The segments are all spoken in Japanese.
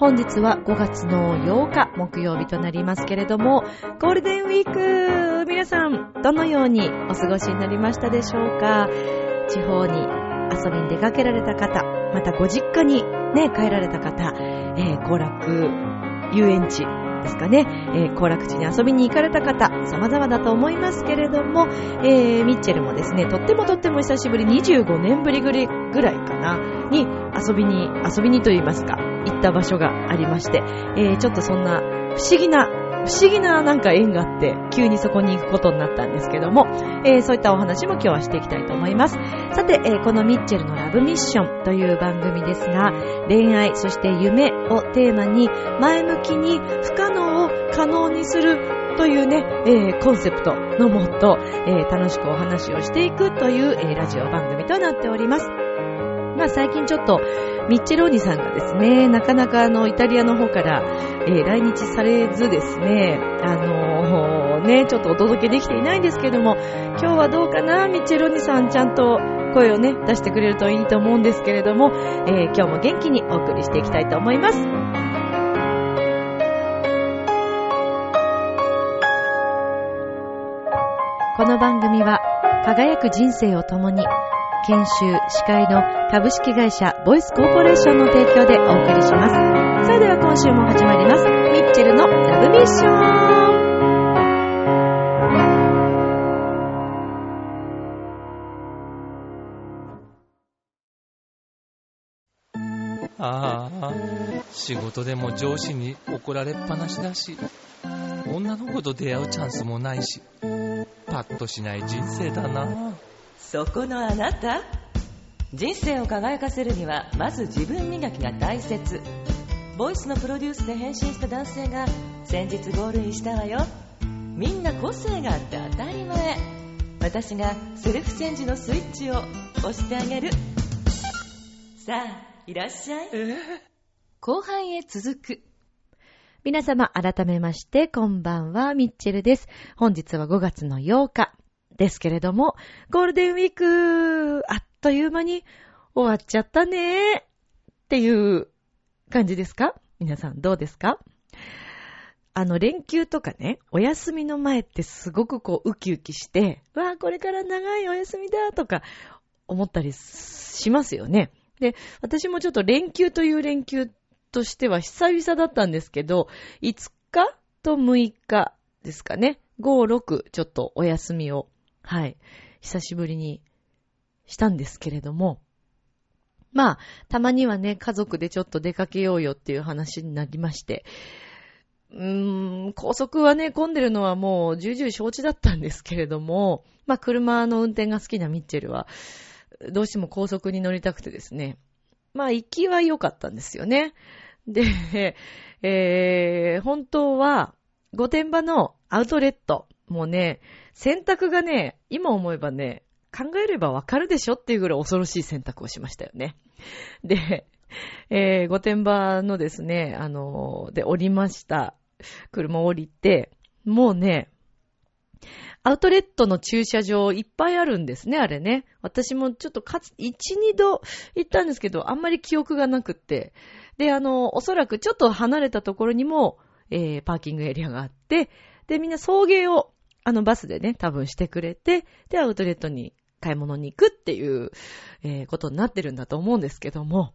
本日は5月の8日、木曜日となりますけれども、ゴールデンウィーク、皆さん、どのようにお過ごしになりましたでしょうか？地方に遊びに出かけられた方、またご実家にね、帰られた方、えー、行楽遊園地ですかね、えー、行楽地に遊びに行かれた方、様々だと思いますけれども、えー、ミッチェルもですね、とってもとっても久しぶり、25年ぶりぐらいかな、に遊びに、遊びにと言いますか、行った場所がありまして、えー、ちょっとそんな不思議な不思議ななんか縁があって、急にそこに行くことになったんですけども、えー、そういったお話も今日はしていきたいと思います。さて、えー、このミッチェルのラブミッションという番組ですが、恋愛、そして夢をテーマに、前向きに不可能を可能にするというね、えー、コンセプトのもと、え、楽しくお話をしていくという、え、ラジオ番組となっております。まあ最近ちょっと、ミッチェローニさんがですね、なかなかあの、イタリアの方から、えー、来日されずですね、あのー、ね、ちょっとお届けできていないんですけども、今日はどうかな、ミッチェローニさんちゃんと声をね、出してくれるといいと思うんですけれども、えー、今日も元気にお送りしていきたいと思います。この番組は、輝く人生を共に、研修、司会の株式会社ボイスコーポレーションの提供でお送りします。それでは今週も始まります。ミッチェルのラブミッション。ああ、仕事でも上司に怒られっぱなしだし、女の子と出会うチャンスもないし、パッとしない人生だな。そこのあなた。人生を輝かせるにはまず自分磨きが大切。ボイスのプロデュースで変身した男性が先日ゴールインしたわよ。みんな個性があって当たり前。私がセルフチェンジのスイッチを押してあげる。さあいらっしゃい、後半へ続く。皆様改めましてこんばんはミッチェルです。本日は5月の8日。ですけれども、ゴールデンウィーク、あっという間に終わっちゃったねっていう感じですか？皆さんどうですか？あの、連休とかね、お休みの前ってすごくこう、ウキウキして、わあ、これから長いお休みだとか思ったりしますよね。で、私もちょっと連休という連休としては久々だったんですけど、5日と6日ですかね。5、6、ちょっとお休みをはい、久しぶりにしたんですけれども、まあ、たまにはね、家族でちょっと出かけようよっていう話になりまして、うーん、高速はね、混んでるのはもう重々承知だったんですけれども、まあ、車の運転が好きなミッチェルは、どうしても高速に乗りたくてですね、まあ、行きは良かったんですよね。で、えー、本当は、御殿場のアウトレット、もね、選択がね、今思えばね、考えればわかるでしょっていうぐらい恐ろしい選択をしましたよね。で、えー、御殿場のですね、あのー、で降りました。車降りて、もうね、アウトレットの駐車場いっぱいあるんですね、あれね。私もちょっとかつ、1、2度行ったんですけど、あんまり記憶がなくって。で、あの、おそらくちょっと離れたところにも、えー、パーキングエリアがあって、で、みんな送迎をあのバスでね、多分してくれて、で、アウトレットに買い物に行くっていう、えー、ことになってるんだと思うんですけども、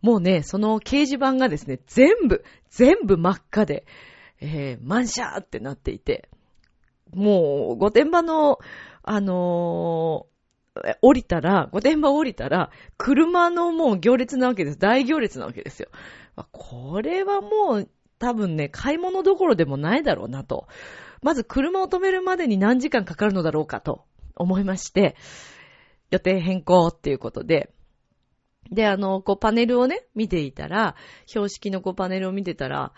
もうね、その掲示板がですね、全部、全部真っ赤で、えー、満車ってなっていて、もう、御殿場の、あのー、降りたら、御殿場降りたら、車のもう行列なわけです。大行列なわけですよ。これはもう、多分ね、買い物どころでもないだろうなと。まず車を止めるまでに何時間かかるのだろうかと思いまして、予定変更っていうことで、で、あの、こうパネルをね、見ていたら、標識のこうパネルを見てたら、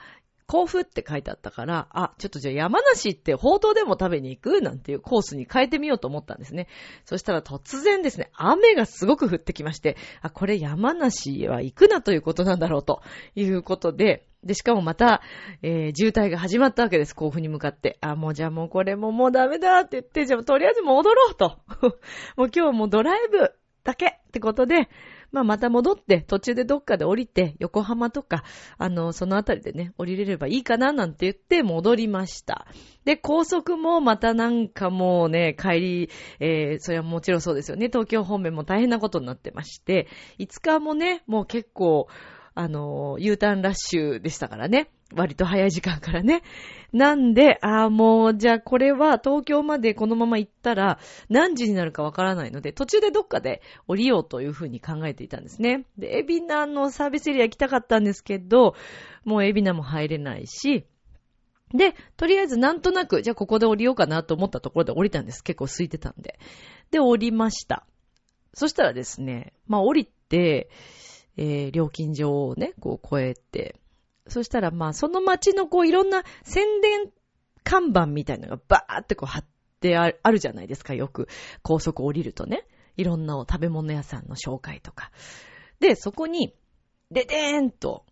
甲府って書いてあったから、あ、ちょっとじゃあ山梨って報道でも食べに行く？なんていうコースに変えてみようと思ったんですね。そしたら突然ですね、雨がすごく降ってきまして、あ、これ山梨は行くなということなんだろうということで、で、しかもまた、えー渋滞が始まったわけです、甲府に向かって。あ、もうじゃあもうこれももうダメだって言って、じゃあとりあえず戻ろうと。もう今日もうドライブだけってことで、まあまた戻って、途中でどっかで降りて、横浜とか、あの、そのあたりでね、降りれればいいかななんて言って戻りました。で、高速もまたなんかもうね、帰り、えー、それはもちろんそうですよね、東京方面も大変なことになってまして、5日もね、もう結構、あの、U ターンラッシュでしたからね。割と早い時間からね。なんで、ああ、もう、じゃあこれは東京までこのまま行ったら何時になるかわからないので、途中でどっかで降りようというふうに考えていたんですね。で、エビナのサービスエリア行きたかったんですけど、もうエビナも入れないし、で、とりあえずなんとなく、じゃあここで降りようかなと思ったところで降りたんです。結構空いてたんで。で、降りました。そしたらですね、まあ降りて、えー料金所をね、こう越えて、そしたらまあその街のこういろんな宣伝看板みたいなのがバーってこう貼ってあるじゃないですか、よく。高速降りるとね。いろんな食べ物屋さんの紹介とか。で、そこに、ででーんと、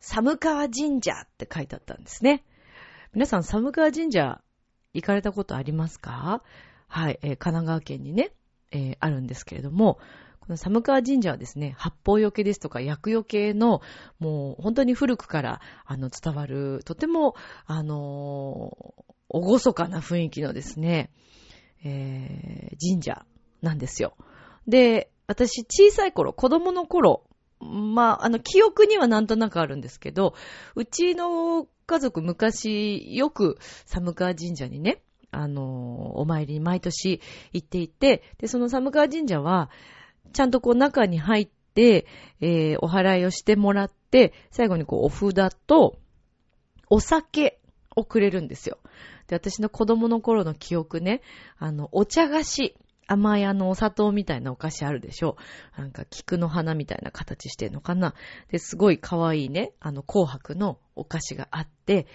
寒川神社って書いてあったんですね。皆さん、寒川神社行かれたことありますか？はい、えー神奈川県にね、えーあるんですけれども、この寒川神社はですね、八方よけですとか薬よけの、もう本当に古くから、あの、伝わる、とても、あのーおごそかな雰囲気のですね、えー神社なんですよ。で、私小さい頃、子供の頃、まあ、あの、記憶にはなんとなくあるんですけど、うちの家族昔よく寒川神社にね、あの、お参りに毎年行っていて、で、その寒川神社は、ちゃんとこう中に入って、えーお祓いをしてもらって、最後にこうお札と、お酒をくれるんですよ。で、私の子供の頃の記憶ね、あの、お茶菓子、甘いあのお砂糖みたいなお菓子あるでしょなんか菊の花みたいな形してんのかなで、すごい可愛いね、あの紅白のお菓子があって、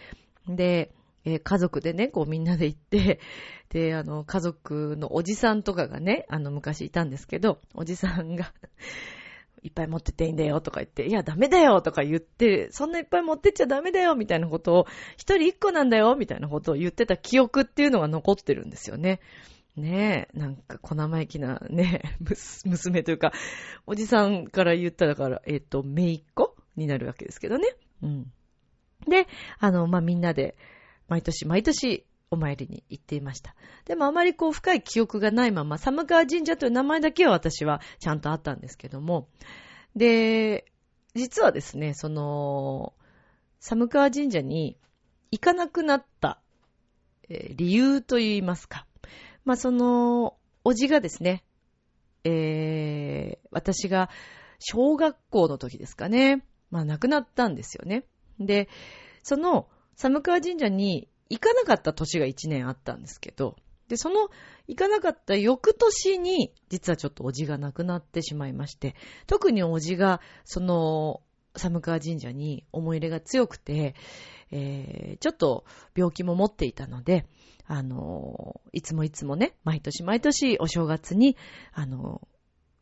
で、えー家族でね、こうみんなで行って、で、あの、家族のおじさんとかがね、あの、昔いたんですけど、おじさんが、いっぱい持ってっていいんだよとか言って、いや、ダメだよとか言って、そんないっぱい持ってっちゃダメだよみたいなことを、一人一個なんだよみたいなことを言ってた記憶っていうのが残ってるんですよね。ねえ、なんか小生意気なね、娘というか、おじさんから言っただから、えっ、と、姪っ子になるわけですけどね。うん。で、あの、まあ、みんなで、毎年毎年、お参りに行っていました。でもあまりこう深い記憶がないまま、寒川神社という名前だけは私はちゃんとあったんですけども、で、実はですね、その、寒川神社に行かなくなった、えー理由といいますか。まあ、その、おじがですね、えー、私が小学校の時ですかね、まあ、亡くなったんですよね。で、その、寒川神社に行かなかった年が1年あったんですけど、で、その行かなかった翌年に、実はちょっとおじが亡くなってしまいまして、特におじが、その、寒川神社に思い入れが強くて、えー、ちょっと病気も持っていたので、あの、いつもいつもね、毎年毎年お正月に、あの、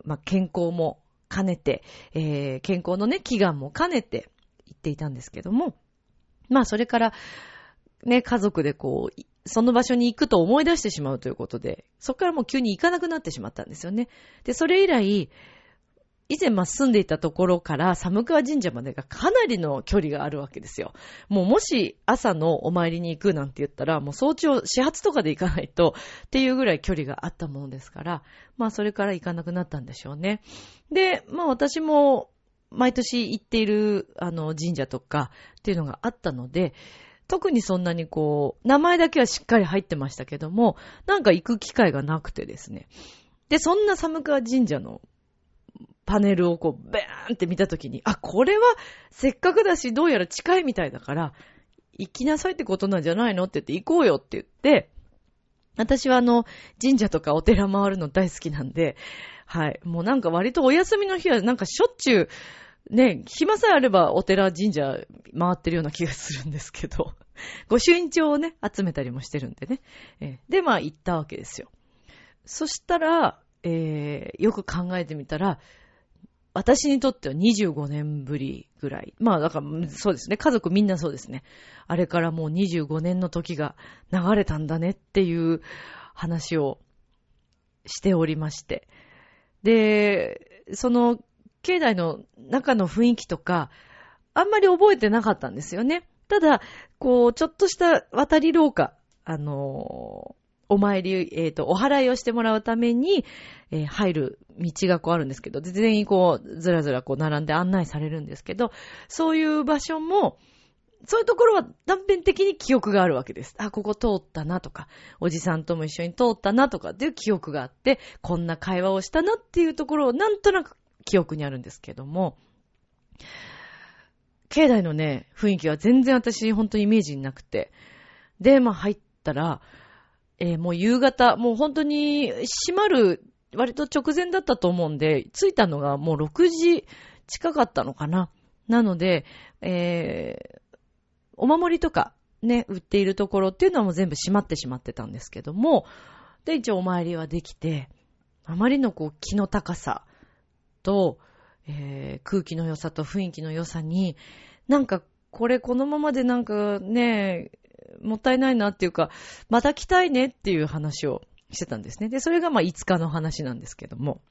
まあ、健康も兼ねて、えー、健康のね、祈願も兼ねて行っていたんですけども、まあ、それから、ね、家族でこう、その場所に行くと思い出してしまうということで、そこからもう急に行かなくなってしまったんですよね。で、それ以来、以前まあ住んでいたところから寒川神社までがかなりの距離があるわけですよ。もうもし朝のお参りに行くなんて言ったら、もう早朝始発とかで行かないとっていうぐらい距離があったものですから、まあそれから行かなくなったんでしょうね。で、まあ私も毎年行っているあの神社とかっていうのがあったので、特にそんなにこう、名前だけはしっかり入ってましたけども、なんか行く機会がなくてですね。で、そんな寒川神社のパネルをこう、ベーンって見たときに、あ、これはせっかくだし、どうやら近いみたいだから、行きなさいってことなんじゃないのって言って、行こうよって言って、私はあの、神社とかお寺回るの大好きなんで、はい。もうなんか割とお休みの日はなんかしょっちゅう、ね、暇さえあればお寺神社回ってるような気がするんですけど、御朱印帳をね、集めたりもしてるんでね。えーで、まあ行ったわけですよ。そしたら、えーよく考えてみたら、私にとっては25年ぶりぐらい。まあ、だから、そうですね。家族みんなそうですね。あれからもう25年の時が流れたんだねっていう話をしておりまして。で、その、境内の中の雰囲気とか、あんまり覚えてなかったんですよね。ただ、こう、ちょっとした渡り廊下、あのお参り、えっ、と、お祓いをしてもらうために、えー入る道がこうあるんですけど、全員こう、ずらずらこう並んで案内されるんですけど、そういう場所も、そういうところは断片的に記憶があるわけです。あ、ここ通ったなとか、おじさんとも一緒に通ったなとかっていう記憶があって、こんな会話をしたなっていうところをなんとなく記憶にあるんですけども、境内のね、雰囲気は全然私本当にイメージになくて、で、まあ入ったら、えーもう夕方、もう本当に閉まる割と直前だったと思うんで、着いたのがもう6時近かったのかな。なので、えーお守りとかね、売っているところっていうのはもう全部閉まってしまってたんですけども、で、一応お参りはできて、あまりのこう気の高さと、えー空気の良さと雰囲気の良さに、なんかこれこのままでなんかね、もったいないなっていうか、また来たいねっていう話をしてたんですね。で、それがまあ5日の話なんですけども。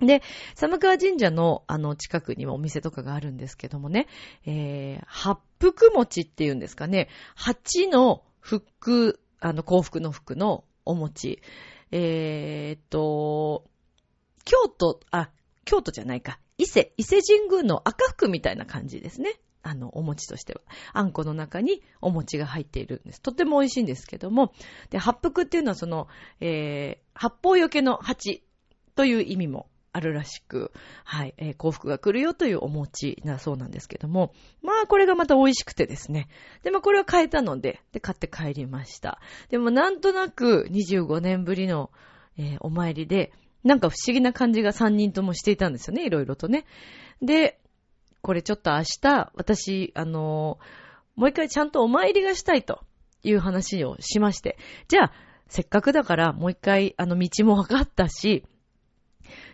で、寒川神社のあの近くにはお店とかがあるんですけどもね、えー、八福餅っていうんですかね、八の福、あの幸福の福のお餅。えーっと、京都、あ、京都じゃないか。伊勢、伊勢神宮の赤福みたいな感じですね。あの、お餅としては。あんこの中にお餅が入っているんです。とても美味しいんですけども。で、八福っていうのはその、えー、八方よけの八という意味もあるらしく、はい、えー幸福が来るよというお餅なそうなんですけども。まあ、これがまた美味しくてですね。で、まあ、これは買えたので、で、買って帰りました。でも、なんとなく25年ぶりの、えーお参りで、なんか不思議な感じが3人ともしていたんですよね、いろいろとね。で、これちょっと明日、私、あのーもう一回ちゃんとお参りがしたいという話をしまして。じゃあ、せっかくだからもう一回、あの道も分かったし、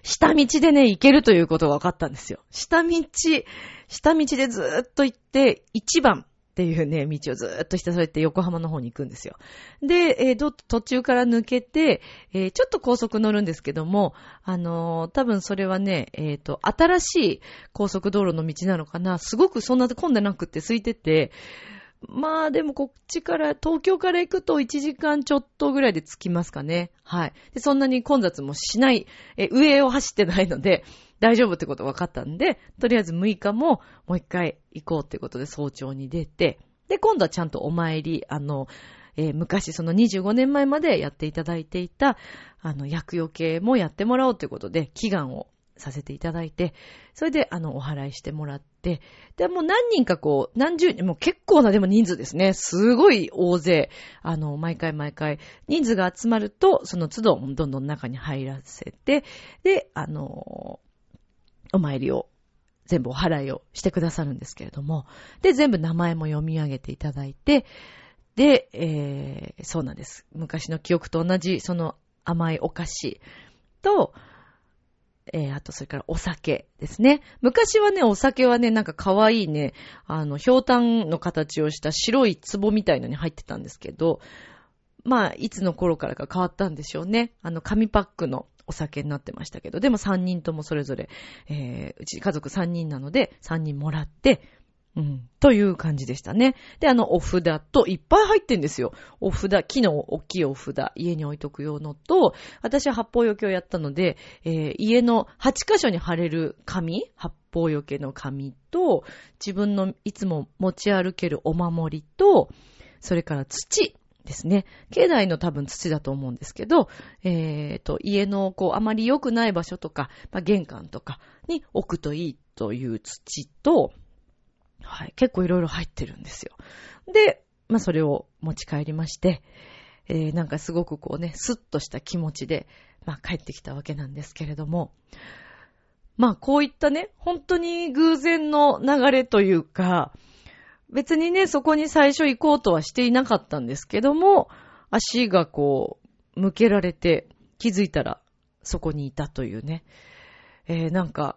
下道でね、行けるということが分かったんですよ。下道、下道でずーっと行って、1番っていうね、道をずーっとひたすら行って横浜の方に行くんですよ。で、えー途中から抜けて、えーちょっと高速乗るんですけども、あのー多分それはね、えっ、と、新しい高速道路の道なのかな。すごくそんな混んでなくって空いてて、まあでもこっちから、東京から行くと1時間ちょっとぐらいで着きますかね。はい。で、そんなに混雑もしない、え、上を走ってないので、大丈夫ってこと分かったんで、とりあえず6日ももう一回行こうってことで早朝に出て、で、今度はちゃんとお参り、あの、えー昔その25年前までやっていただいていた、あの、薬用系もやってもらおうということで、祈願をさせていただいて、それで、あの、お払いしてもらって、で、もう何人かこう、何十人、もう結構なでも人数ですね。すごい大勢、あの、毎回毎回、人数が集まると、その都度、どんどん中に入らせて、で、あの、お参りを、全部お払いをしてくださるんですけれども、で、全部名前も読み上げていただいて、で、えー、そうなんです。昔の記憶と同じ、その甘いお菓子と、えー、あと、それからお酒ですね。昔はね、お酒はね、なんか可愛いね、あの、氷炭の形をした白い壺みたいのに入ってたんですけど、まあ、いつの頃からか変わったんでしょうね。あの、紙パックのお酒になってましたけど、でも3人ともそれぞれ、えー、うち家族3人なので、3人もらって、うん、という感じでしたね。で、あの、お札と、いっぱい入ってんですよ。お札、木の大きいお札、家に置いとく用のと、私は八方よけをやったので、えー家の8箇所に貼れる紙、八方よけの紙と、自分のいつも持ち歩けるお守りと、それから土ですね。境内の多分土だと思うんですけど、えっ、と、家のこう、あまり良くない場所とか、まあ、玄関とかに置くといいという土と、はい、結構いろいろ入ってるんですよ。で、まあ、それを持ち帰りまして、えーなんかすごくこうね、スッとした気持ちで、まあ、帰ってきたわけなんですけれども、まあこういったね、本当に偶然の流れというか、別にね、そこに最初行こうとはしていなかったんですけども、足がこう、向けられて気づいたらそこにいたというね。えー、なんか、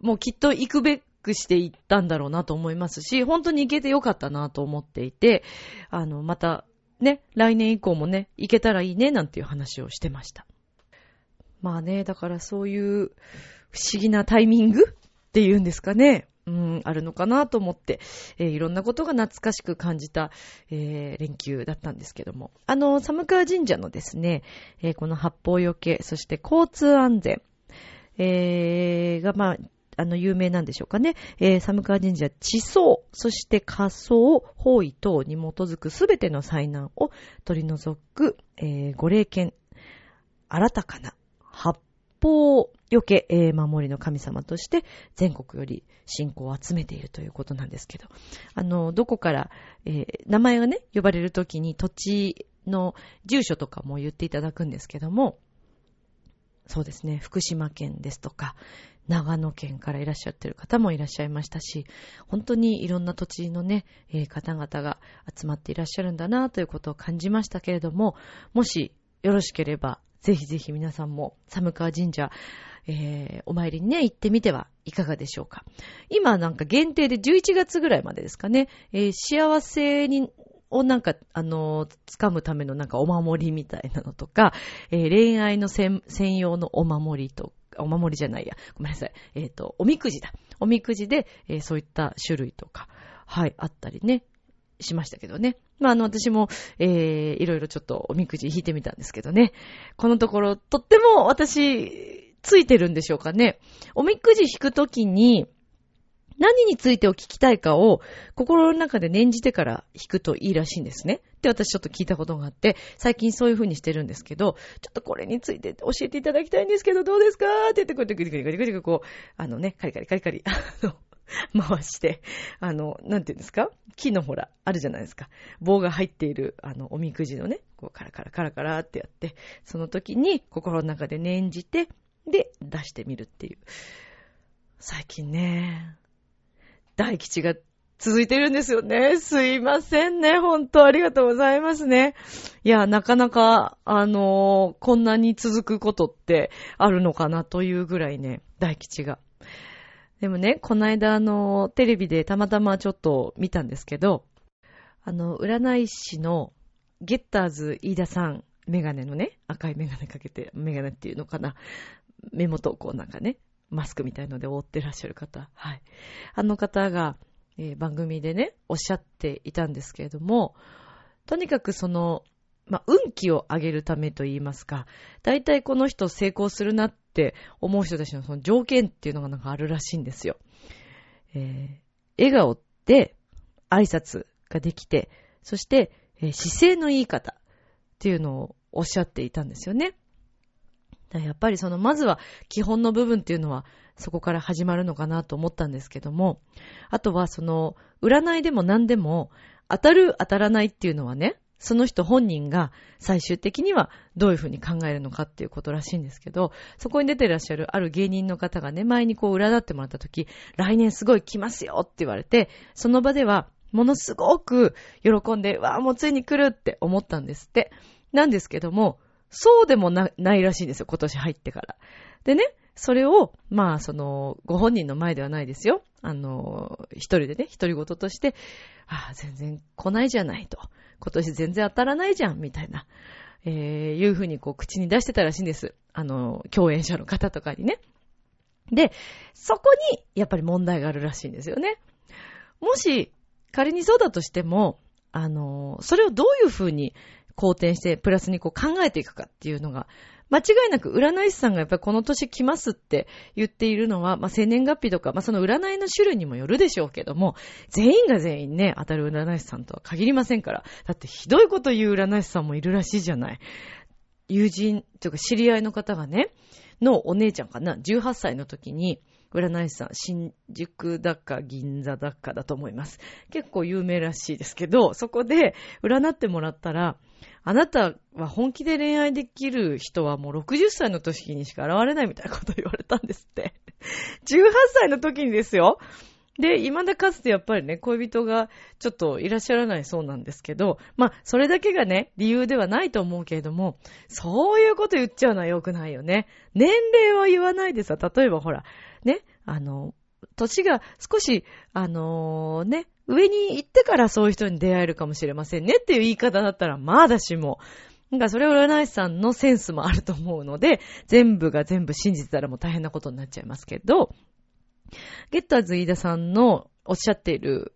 もうきっと行くべくして行ったんだろうなと思いますし、本当に行けてよかったなと思っていて、あの、また、ね、来年以降もね、行けたらいいね、なんていう話をしてました。まあね、だからそういう不思議なタイミングっていうんですかね。うん、あるのかなと思って、えー、いろんなことが懐かしく感じた、えー、連休だったんですけども。あの、寒川神社のですね、えー、この八方よけ、そして交通安全、えー、が、まあ、あの、有名なんでしょうかね。えー、寒川神社、地層、そして仮想、方位等に基づくすべての災難を取り除く、えー、ご霊剣、新たかな、八方よけ、えー、守りの神様として全国より信仰を集めているということなんですけど、あの、どこから、えー、名前がね、呼ばれるときに土地の住所とかも言っていただくんですけども、そうですね、福島県ですとか、長野県からいらっしゃってる方もいらっしゃいましたし、本当にいろんな土地のね、えー、方々が集まっていらっしゃるんだなということを感じましたけれども、もしよろしければ、ぜひぜひ皆さんも寒川神社、えー、お参りにね、行ってみてはいかがでしょうか。今なんか限定で11月ぐらいまでですかね、えー、幸せに、をなんか、あのー、掴むためのなんかお守りみたいなのとか、えー、恋愛の専用のお守りとか、お守りじゃないや。ごめんなさい。えっ、ー、と、おみくじだ。おみくじで、えー、そういった種類とか、はい、あったりね、しましたけどね。まあ、あの、私も、えー、いろいろちょっとおみくじ引いてみたんですけどね。このところ、とっても私、ついてるんでしょうかね。おみくじ引くときに、何についてを聞きたいかを心の中で念じてから引くといいらしいんですね。って私ちょっと聞いたことがあって、最近そういう風にしてるんですけど、ちょっとこれについて教えていただきたいんですけど、どうですか？って言って、こうやってグリグリグリグリこう、あのね、カリカリカリカリ、あの、回して、あの、なんていうんですか木のほら、あるじゃないですか。棒が入っている、あの、おみくじのね、こう、カラカラカラカラってやって、その時に心の中で念じて、で、出してみるっていう。最近ね、大吉が続いてるんですよね。すいませんね。本当ありがとうございますね。いや、なかなか、あのー、こんなに続くことってあるのかなというぐらいね、大吉が。でもね、この間あの、テレビでたまたまちょっと見たんですけど、あの、占い師のゲッターズ飯田さん、メガネのね、赤いメガネかけて、メガネっていうのかな。目元こうなんかね、マスクみたいので覆ってらっしゃる方。はい。あの方が、えー、番組でね、おっしゃっていたんですけれども、とにかくその、まあ、運気を上げるためと言いますか、大体この人成功するなって思う人たちのその条件っていうのがなんかあるらしいんですよ。えー、笑顔で挨拶ができて、そして、えー、姿勢のいい方っていうのをおっしゃっていたんですよね。やっぱりその、まずは基本の部分っていうのはそこから始まるのかなと思ったんですけども、あとはその、占いでも何でも、当たる当たらないっていうのはね、その人本人が最終的にはどういうふうに考えるのかっていうことらしいんですけど、そこに出てらっしゃるある芸人の方がね、前にこう占ってもらった時、来年すごい来ますよって言われて、その場ではものすごく喜んで、わあ、もうついに来るって思ったんですって。なんですけども、そうでもなないらしいんですよ、今年入ってから。でね、それを、まあ、その、ご本人の前ではないですよ。あの、一人でね、一人ごととして、ああ、全然来ないじゃないと。今年全然当たらないじゃん、みたいな、えー、いうふうにこう、口に出してたらしいんです。あの、共演者の方とかにね。で、そこに、やっぱり問題があるらしいんですよね。もし、仮にそうだとしても、あの、それをどういうふうに好転して、プラスにこう考えていくかっていうのが、間違いなく占い師さんがやっぱりこの年来ますって言っているのは、まあ、生年月日とか、まあ、その占いの種類にもよるでしょうけども、全員が全員ね、当たる占い師さんとは限りませんから。だってひどいこと言う占い師さんもいるらしいじゃない。友人、というか知り合いの方がね、のお姉ちゃんかな、18歳の時に、占い師さん、新宿だか銀座だかだと思います。結構有名らしいですけど、そこで占ってもらったら、あなたは本気で恋愛できる人はもう60歳の時にしか現れないみたいなこと言われたんですって。18歳の時にですよ。で、未だかつてやっぱりね、恋人がちょっといらっしゃらないそうなんですけど、まあ、それだけがね、理由ではないと思うけれども、そういうこと言っちゃうのは良くないよね。年齢は言わないでさ、例えばほら、ね、あの、年が少し、あのー、ね、上に行ってからそういう人に出会えるかもしれませんねっていう言い方だったらまだしも。なんかそれは占い師さんのセンスもあると思うので、全部が全部信じてたらもう大変なことになっちゃいますけど、ゲッターズ飯田さんのおっしゃっている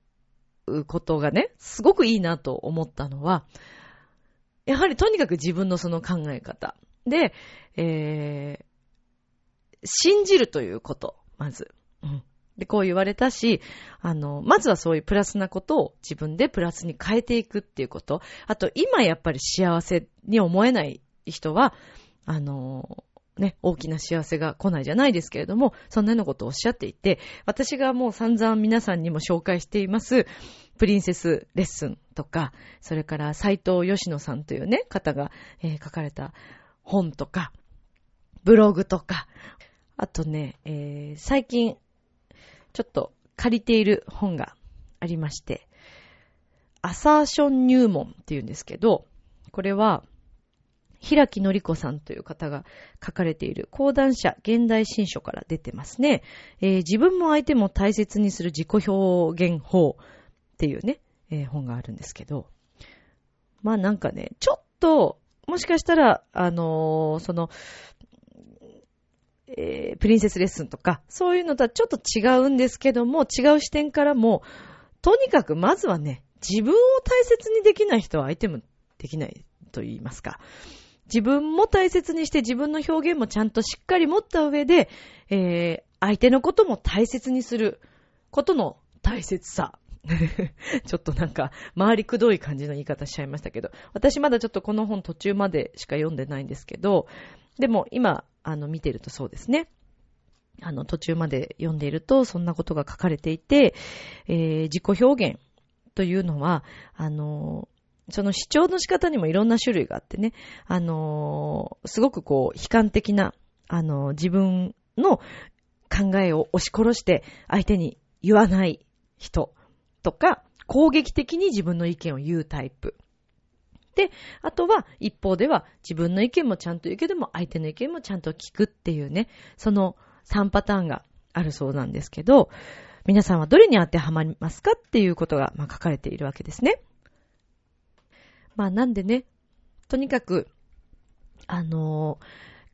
ことがね、すごくいいなと思ったのは、やはりとにかく自分のその考え方。で、えー、信じるということ、まず。うん。で、こう言われたし、あの、まずはそういうプラスなことを自分でプラスに変えていくっていうこと。あと、今やっぱり幸せに思えない人は、あの、ね、大きな幸せが来ないじゃないですけれども、そんなようなことをおっしゃっていて、私がもう散々皆さんにも紹介しています、プリンセスレッスンとか、それから斎藤義野さんというね、方が、えー、書かれた本とか、ブログとか、あとね、えー、最近、ちょっと借りている本がありまして、アサーション入門っていうんですけど、これは、平木のり子さんという方が書かれている講談社現代新書から出てますね。えー、自分も相手も大切にする自己表現法っていうね、えー、本があるんですけど。まあなんかね、ちょっと、もしかしたら、あのー、その、えー、プリンセスレッスンとか、そういうのとはちょっと違うんですけども、違う視点からも、とにかくまずはね、自分を大切にできない人は相手もできないと言いますか。自分も大切にして自分の表現もちゃんとしっかり持った上で、えー、相手のことも大切にすることの大切さ。ちょっとなんか、周りくどい感じの言い方しちゃいましたけど、私まだちょっとこの本途中までしか読んでないんですけど、でも今、あの、見てるとそうですね。あの、途中まで読んでいると、そんなことが書かれていて、えー、自己表現というのは、あの、その主張の仕方にもいろんな種類があってね、あの、すごくこう、悲観的な、あの、自分の考えを押し殺して相手に言わない人とか、攻撃的に自分の意見を言うタイプ。で、あとは一方では自分の意見もちゃんと言うけども相手の意見もちゃんと聞くっていうね、その3パターンがあるそうなんですけど、皆さんはどれに当てはまりますかっていうことが、まあ、書かれているわけですね。まあなんでね、とにかく、あの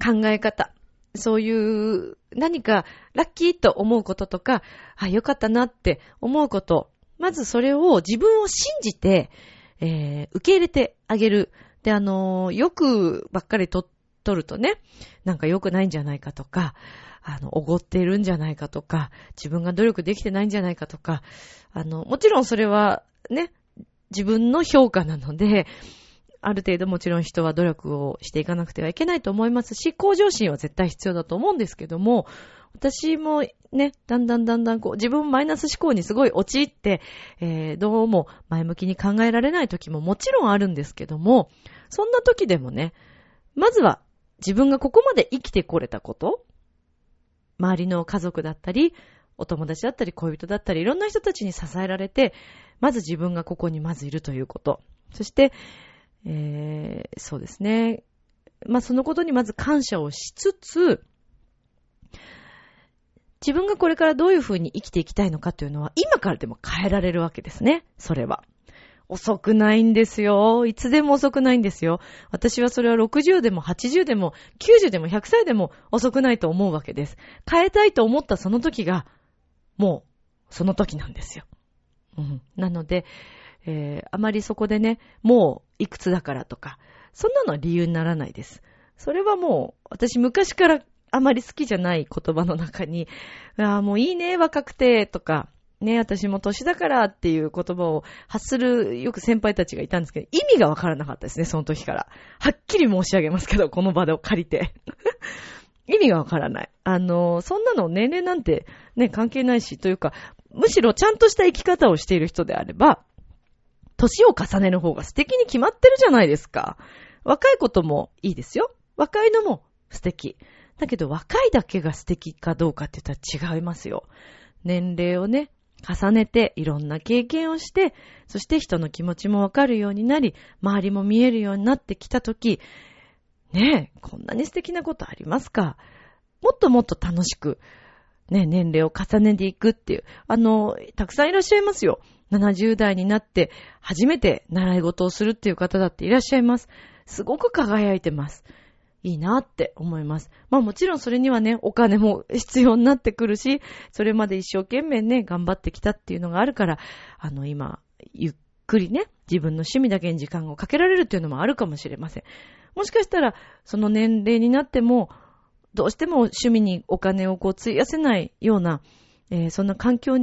ー、考え方、そういう何かラッキーと思うこととか、あ、よかったなって思うこと、まずそれを自分を信じて、えー、受け入れてあげる。で、あのー、よくばっかりと、取るとね、なんか良くないんじゃないかとか、あの、おごっているんじゃないかとか、自分が努力できてないんじゃないかとか、あの、もちろんそれはね、自分の評価なので、ある程度もちろん人は努力をしていかなくてはいけないと思いますし、向上心は絶対必要だと思うんですけども、私もね、だんだんだんだんこう、自分マイナス思考にすごい陥って、えー、どうも前向きに考えられない時ももちろんあるんですけども、そんな時でもね、まずは自分がここまで生きてこれたこと、周りの家族だったり、お友達だったり、恋人だったり、いろんな人たちに支えられて、まず自分がここにまずいるということ。そして、えー、そうですね。まあ、そのことにまず感謝をしつつ、自分がこれからどういうふうに生きていきたいのかというのは、今からでも変えられるわけですね。それは。遅くないんですよ。いつでも遅くないんですよ。私はそれは60でも80でも90でも100歳でも遅くないと思うわけです。変えたいと思ったその時が、もう、その時なんですよ。うん。なので、えー、あまりそこでね、もういくつだからとか、そんなのは理由にならないです。それはもう、私昔からあまり好きじゃない言葉の中に、ああ、もういいね、若くて、とか、ね、私も年だからっていう言葉を発するよく先輩たちがいたんですけど、意味がわからなかったですね、その時から。はっきり申し上げますけど、この場で借りて。意味がわからない。あの、そんなの年齢なんてね、関係ないし、というか、むしろちゃんとした生き方をしている人であれば、年を重ねる方が素敵に決まってるじゃないですか。若いこともいいですよ。若いのも素敵。だけど若いだけが素敵かどうかって言ったら違いますよ。年齢をね、重ねていろんな経験をして、そして人の気持ちもわかるようになり、周りも見えるようになってきたとき、ねえ、こんなに素敵なことありますか？もっともっと楽しく、ね、年齢を重ねていくっていう、あの、たくさんいらっしゃいますよ。70代になって初めて習い事をするっていう方だっていらっしゃいます。すごく輝いてます。いいなって思います。まあもちろんそれにはね、お金も必要になってくるし、それまで一生懸命ね、頑張ってきたっていうのがあるから、あの今、ゆっくりね、自分の趣味だけに時間をかけられるっていうのもあるかもしれません。もしかしたら、その年齢になっても、どうしても趣味にお金をこう費やせないような、えー、そんな環境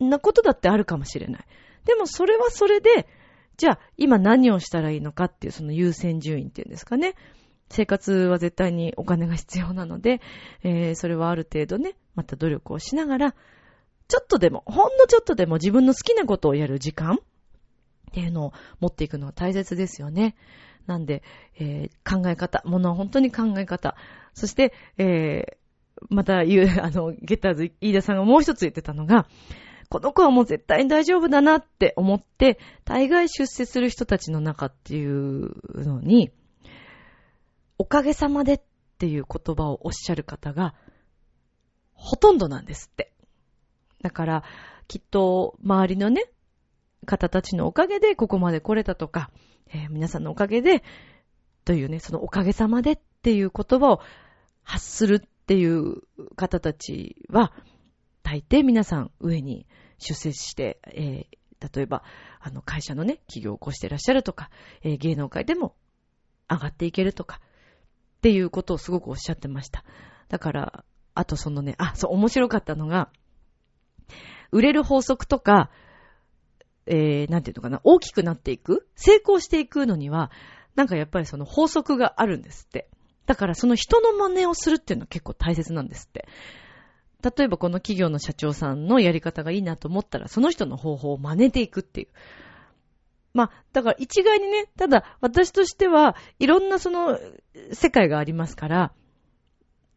なことだってあるかもしれない。でもそれはそれで、じゃあ今何をしたらいいのかっていうその優先順位っていうんですかね。生活は絶対にお金が必要なので、えー、それはある程度ね、また努力をしながら、ちょっとでも、ほんのちょっとでも自分の好きなことをやる時間っていうのを持っていくのは大切ですよね。なんで、えー、考え方、ものは本当に考え方。そして、えー、また言う、あの、ゲッターズ、飯田さんがもう一つ言ってたのが、この子はもう絶対に大丈夫だなって思って、大概出世する人たちの中っていうのに、おかげさまでっていう言葉をおっしゃる方が、ほとんどなんですって。だから、きっと、周りのね、方たちのおかげでここまで来れたとか、えー、皆さんのおかげで、というね、そのおかげさまでっていう言葉を発するっていう方たちは、大抵皆さん上に出世して、えー、例えば、あの、会社のね、企業を起こしていらっしゃるとか、えー、芸能界でも上がっていけるとか、っていうことをすごくおっしゃってました。だから、あとそのね、あ、そう、面白かったのが、売れる法則とか、えー、なんていうのかな、大きくなっていく、成功していくのには、なんかやっぱりその法則があるんですって。だからその人の真似をするっていうのは結構大切なんですって。例えばこの企業の社長さんのやり方がいいなと思ったら、その人の方法を真似ていくっていう。まあ、だから一概にね、ただ私としてはいろんなその世界がありますから、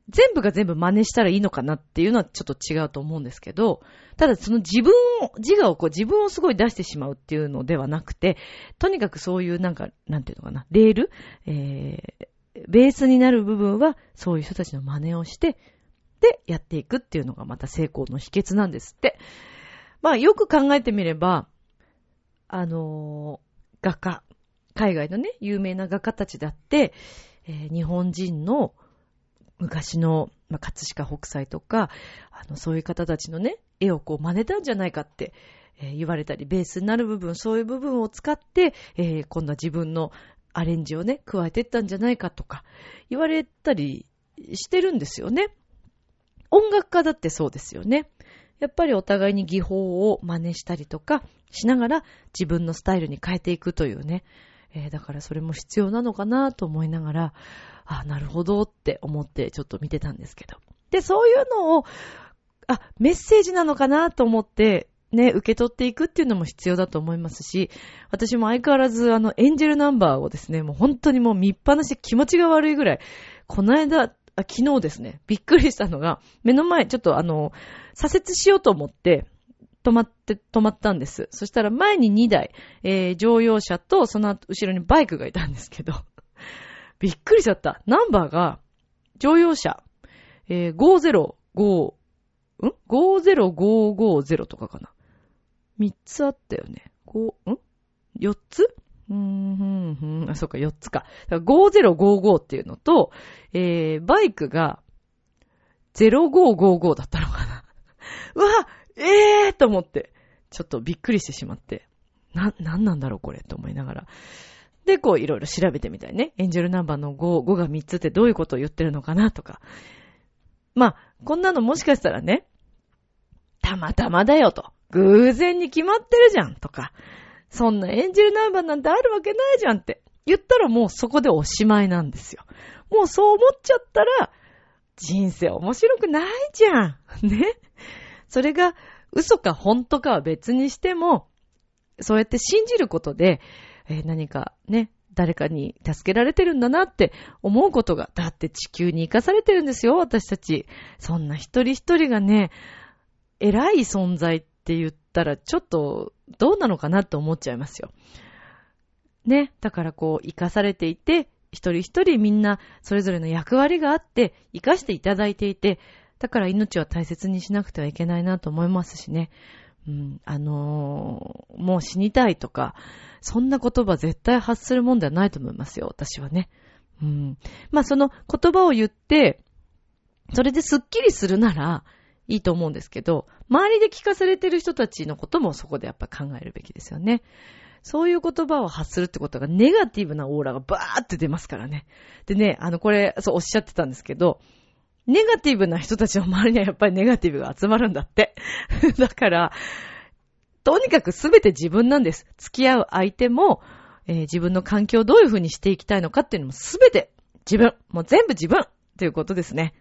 全部が全部真似したらいいのかなっていうのはちょっと違うと思うんですけど、ただその自分を、自我をこう自分をすごい出してしまうっていうのではなくて、とにかくそういうなんか、なんていうのかな、レール、えー、ベースになる部分はそういう人たちの真似をして、で、やっていくっていうのがまた成功の秘訣なんですって。まあよく考えてみれば、あのー、画家、海外のね、有名な画家たちだって、えー、日本人の昔の、まあ、葛飾北斎とか、あの、そういう方たちのね、絵をこう真似たんじゃないかって、えー、言われたり、ベースになる部分、そういう部分を使って、えー、今度は自分のアレンジをね、加えていったんじゃないかとか、言われたりしてるんですよね。音楽家だってそうですよね。やっぱりお互いに技法を真似したりとかしながら自分のスタイルに変えていくというね。えー、だからそれも必要なのかなと思いながら、あ、なるほどって思ってちょっと見てたんですけど。で、そういうのを、あ、メッセージなのかなと思って、ね、受け取っていくっていうのも必要だと思いますし、私も相変わらずあの、エンジェルナンバーをですね、もう本当にもう見っぱなし気持ちが悪いぐらい、この間、あ昨日ですね、びっくりしたのが、目の前、ちょっとあの、左折しようと思って、止まって、止まったんです。そしたら前に2台、えー、乗用車とその後後ろにバイクがいたんですけど、びっくりしちゃった。ナンバーが、乗用車、えー、505、ん ?50550 とかかな。3つあったよね。5、ん ?4 つ？うーん、ふん、ふん。あ、そっか、4つか。か5055っていうのと、えー、バイクが、0555だったのかな。うわええーと思って、ちょっとびっくりしてしまって、な、なんなんだろうこれと思いながら。で、こういろいろ調べてみたいね。エンジェルナンバーの5、5が3つってどういうことを言ってるのかなとか。まあ、こんなのもしかしたらね、たまたまだよと。偶然に決まってるじゃんとか。そんなエンジェルナンバーなんてあるわけないじゃんって言ったらもうそこでおしまいなんですよ。もうそう思っちゃったら、人生面白くないじゃん。ね。それが嘘か本当かは別にしても、そうやって信じることで、えー何かね、誰かに助けられてるんだなって思うことが、だって地球に生かされてるんですよ、私たち。そんな一人一人がね、偉い存在って言ったら、ちょっとどうなのかなって思っちゃいますよ。ね。だからこう、生かされていて、一人一人みんなそれぞれの役割があって、生かしていただいていて、だから命は大切にしなくてはいけないなと思いますしね。うん、あのーもう死にたいとか、そんな言葉絶対発するもんではないと思いますよ、私はね。うん。まあその言葉を言って、それでスッキリするならいいと思うんですけど、周りで聞かされてる人たちのこともそこでやっぱ考えるべきですよね。そういう言葉を発するってことがネガティブなオーラがバーって出ますからね。でね、あのこれ、そうおっしゃってたんですけど、ネガティブな人たちの周りにはやっぱりネガティブが集まるんだって。だから、とにかくすべて自分なんです。付き合う相手も、えー自分の環境をどういうふうにしていきたいのかっていうのもすべて自分。もう全部自分ということですね。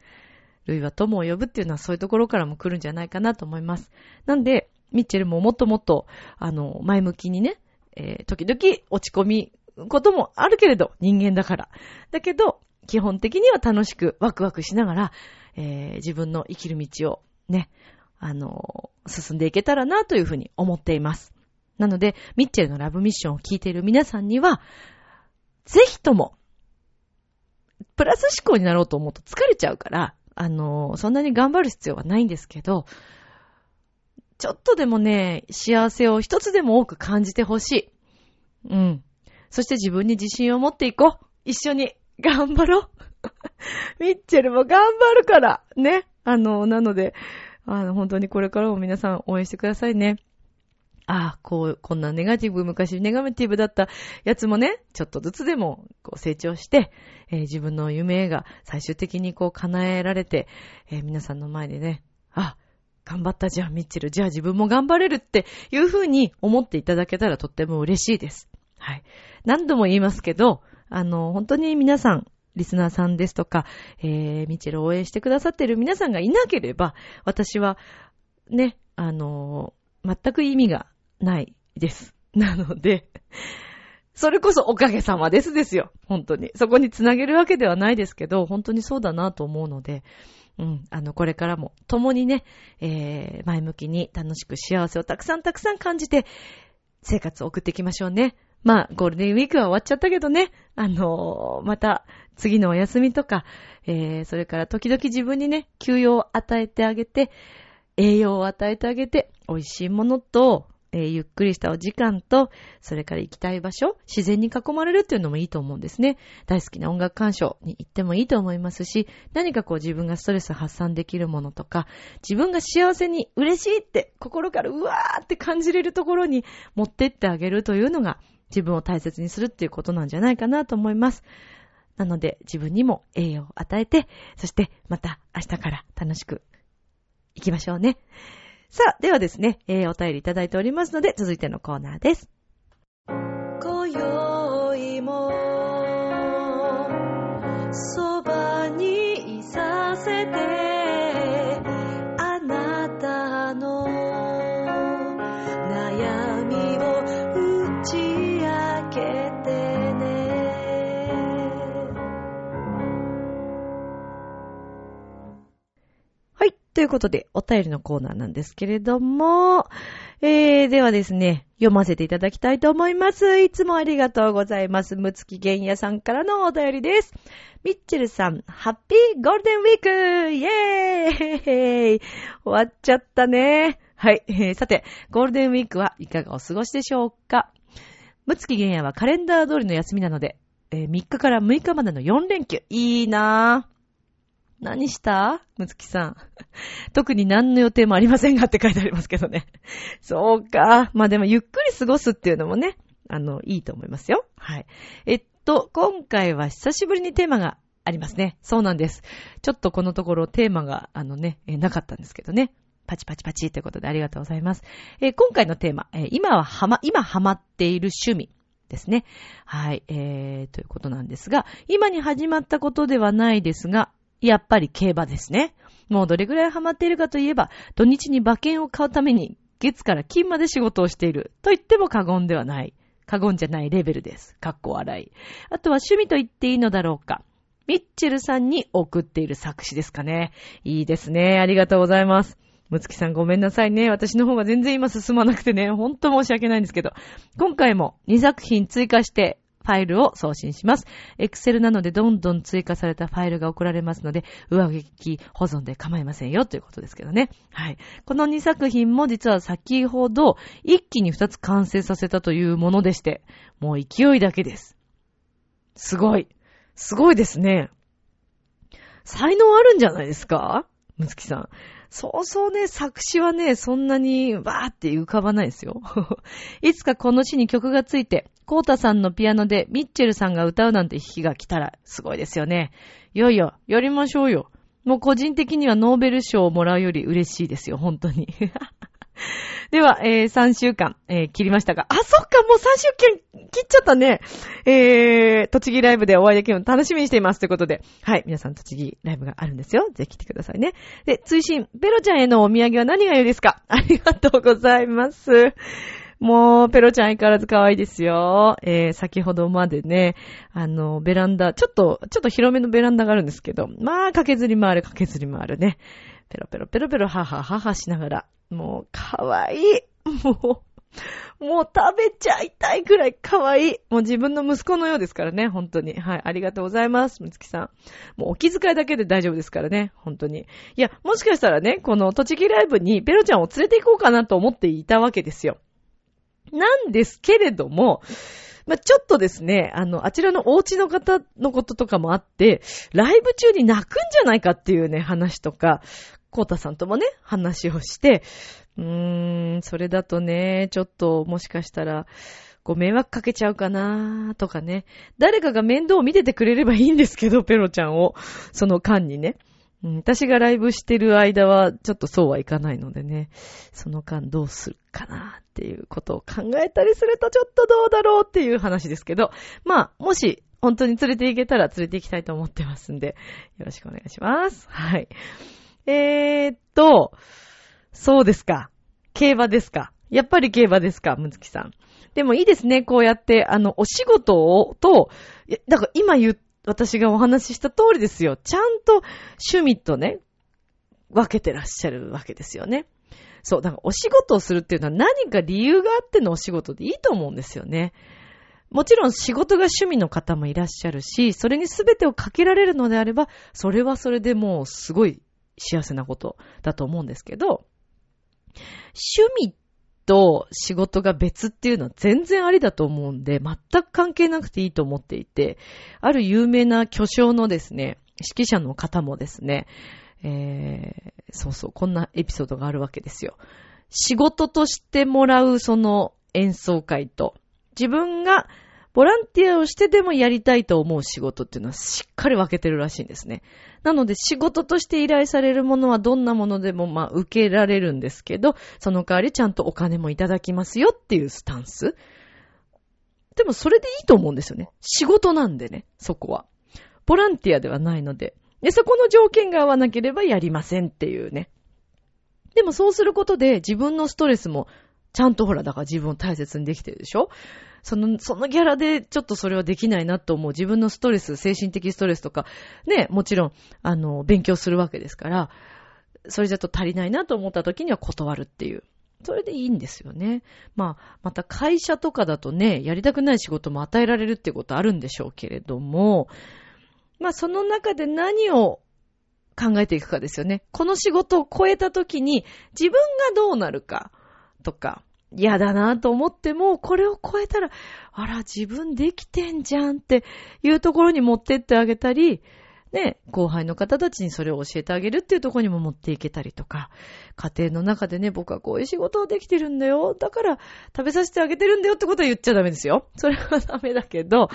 類は友を呼ぶっていうのはそういうところからも来るんじゃないかなと思います。なんで、ミッチェルももっともっと、あの、前向きにね、えー時々落ち込みこともあるけれど、人間だから。だけど、基本的には楽しくワクワクしながら、えー自分の生きる道をね、あの、進んでいけたらなというふうに思っています。なので、ミッチェルのラブミッションを聞いている皆さんには、ぜひとも、プラス思考になろうと思うと疲れちゃうから、あの、そんなに頑張る必要はないんですけど、ちょっとでもね、幸せを一つでも多く感じてほしい。うん。そして自分に自信を持っていこう。一緒に 頑張ろう。ミッチェルも頑張るから。ね。あの、なので、あの、本当にこれからも皆さん応援してくださいね。ああ、こう、こんなネガティブ、昔ネガティブだったやつもね、ちょっとずつでもこう成長して、えー自分の夢が最終的にこう叶えられて、えー皆さんの前でね、あ、頑張ったじゃん、ミッチェル。じゃあ自分も頑張れるっていう風に思っていただけたらとっても嬉しいです。はい。何度も言いますけど、あの、本当に皆さん、リスナーさんですとか、えー、ミチル応援してくださってる皆さんがいなければ、私は、ね、あの、全く意味がないです。なので、それこそおかげさまですですよ。本当に。そこにつなげるわけではないですけど、本当にそうだなと思うので、うん、あの、これからも共にね、えー、前向きに楽しく幸せをたくさんたくさん感じて、生活を送っていきましょうね。まあ、ゴールデンウィークは終わっちゃったけどね、あのーまた、次のお休みとか、えー、それから時々自分にね、休養を与えてあげて、栄養を与えてあげて、美味しいものと、えーゆっくりしたお時間と、それから行きたい場所、自然に囲まれるっていうのもいいと思うんですね。大好きな音楽鑑賞に行ってもいいと思いますし、何かこう自分がストレス発散できるものとか、自分が幸せに嬉しいって心からうわーって感じれるところに持ってってあげるというのが自分を大切にするっていうことなんじゃないかなと思います。なので自分にも栄養を与えて、そしてまた明日から楽しく行きましょうね。さあ、ではですね、えーお便りいただいておりますので、続いてのコーナーです。今宵も、そばということで、お便りのコーナーなんですけれども、えー、ではですね、読ませていただきたいと思います。いつもありがとうございます。むつきげんやさんからのお便りです。ミッチェルさん、ハッピーゴールデンウィークイェーイ終わっちゃったね。はい、え ーさて、ゴールデンウィークはいかがお過ごしでしょうか？むつきげんやはカレンダー通りの休みなので、えー3日から6日までの4連休。いいなぁ。何した？むつきさん。特に何の予定もありませんがって書いてありますけどね。そうか。まあでもゆっくり過ごすっていうのもね、あの、いいと思いますよ。はい。えっと、今回は久しぶりにテーマがありますね。そうなんです。ちょっとこのところテーマが、あのね、えなかったんですけどね。パチパチパチということでありがとうございます。えー今回のテーマ、えー今ははま、今ハマっている趣味。ですね。はい、えー、ということなんですが、今に始まったことではないですが、やっぱり競馬ですね。もうどれぐらいハマっているかといえば、土日に馬券を買うために月から金まで仕事をしていると言っても過言ではない。過言じゃないレベルです。かっこ笑い。あとは趣味と言っていいのだろうか。ミッチェルさんに送っている作詞ですかね。いいですね。ありがとうございます。むつきさんごめんなさいね。私の方が全然今進まなくてね。ほんと申し訳ないんですけど。今回も2作品追加してファイルを送信します。Excel なのでどんどん追加されたファイルが送られますので、上書き保存で構いませんよということですけどね。はい。この2作品も実は先ほど一気に2つ完成させたというものでして、もう勢いだけです。すごい。すごいですね。才能あるんじゃないですか？むつきさん。そうそうね、作詞はね、そんなにバーって浮かばないですよ。いつかこの詩に曲がついて、コータさんのピアノでミッチェルさんが歌うなんて弾きが来たらすごいですよね。いやいや、やりましょうよ。もう個人的にはノーベル賞をもらうより嬉しいですよ、本当に。では、えー、3週間、えー、切りましたが、あ、そっか、もう3週間切っちゃったね。えー、栃木ライブでお会いできるの楽しみにしています。ということで、はい、皆さん栃木ライブがあるんですよ。ぜひ来てくださいね。で、追伸、ペロちゃんへのお土産は何が良いですか？ありがとうございます。もう、ペロちゃん相変わらず可愛いですよ。えー、先ほどまでね、あの、ベランダ、ちょっと、ちょっと広めのベランダがあるんですけど、まあ、駆けずり回る、駆けずり回るね。ペロペロペロペロ、ははははしながら、もう、可愛い。もう、もう食べちゃいたいくらい可愛い。もう自分の息子のようですからね、本当に。はい、ありがとうございます、むつきさん。もうお気遣いだけで大丈夫ですからね、本当に。いや、もしかしたらね、この栃木ライブにペロちゃんを連れて行こうかなと思っていたわけですよ。なんですけれども、まあ、ちょっとですね、あの、あちらのお家の方のこととかもあって、ライブ中に泣くんじゃないかっていうね、話とか、コータさんともね、話をして、うーん、それだとね、ちょっともしかしたら、ご迷惑かけちゃうかなーとかね。誰かが面倒を見ててくれればいいんですけど、ペロちゃんを。その間にね。うん、私がライブしてる間は、ちょっとそうはいかないのでね。その間どうするかなっていうことを考えたりするとちょっとどうだろうっていう話ですけど。まあ、もし、本当に連れて行けたら連れて行きたいと思ってますんで、よろしくお願いします。はい。えー、っと、そうですか。競馬ですか。やっぱり競馬ですか、むつきさん。でもいいですね、こうやって、あの、お仕事を、と、だから今言って、私がお話しした通りですよ。ちゃんと趣味とね、分けてらっしゃるわけですよね。そう、だからお仕事をするっていうのは何か理由があってのお仕事でいいと思うんですよね。もちろん仕事が趣味の方もいらっしゃるし、それに全てをかけられるのであれば、それはそれでもうすごい幸せなことだと思うんですけど、趣味っと仕事が別っていうのは全然ありだと思うんで、全く関係なくていいと思っていて、ある有名な巨匠のですね、指揮者の方もですね、えー、そうそう、こんなエピソードがあるわけですよ。仕事としてもらうその演奏会と、自分がボランティアをしてでもやりたいと思う仕事っていうのはしっかり分けてるらしいんですね。なので仕事として依頼されるものはどんなものでもまあ受けられるんですけど、その代わりちゃんとお金もいただきますよっていうスタンス。でもそれでいいと思うんですよね。仕事なんでね、そこは。ボランティアではないので。で、そこの条件が合わなければやりませんっていうね。でもそうすることで自分のストレスもちゃんとほら、だから自分を大切にできてるでしょ？その、そのギャラでちょっとそれはできないなと思う。自分のストレス、精神的ストレスとか、ね、もちろん、あの、勉強するわけですから、それじゃと足りないなと思った時には断るっていう。それでいいんですよね。まあ、また会社とかだとね、やりたくない仕事も与えられるってことあるんでしょうけれども、まあその中で何を考えていくかですよね。この仕事を超えた時に自分がどうなるかとか、嫌だなと思っても、これを超えたら、あら、自分できてんじゃんっていうところに持ってってあげたり、ね、後輩の方たちにそれを教えてあげるっていうところにも持っていけたりとか、家庭の中でね、僕はこういう仕事をできてるんだよ。だから食べさせてあげてるんだよってことは言っちゃダメですよ。それはダメだけど、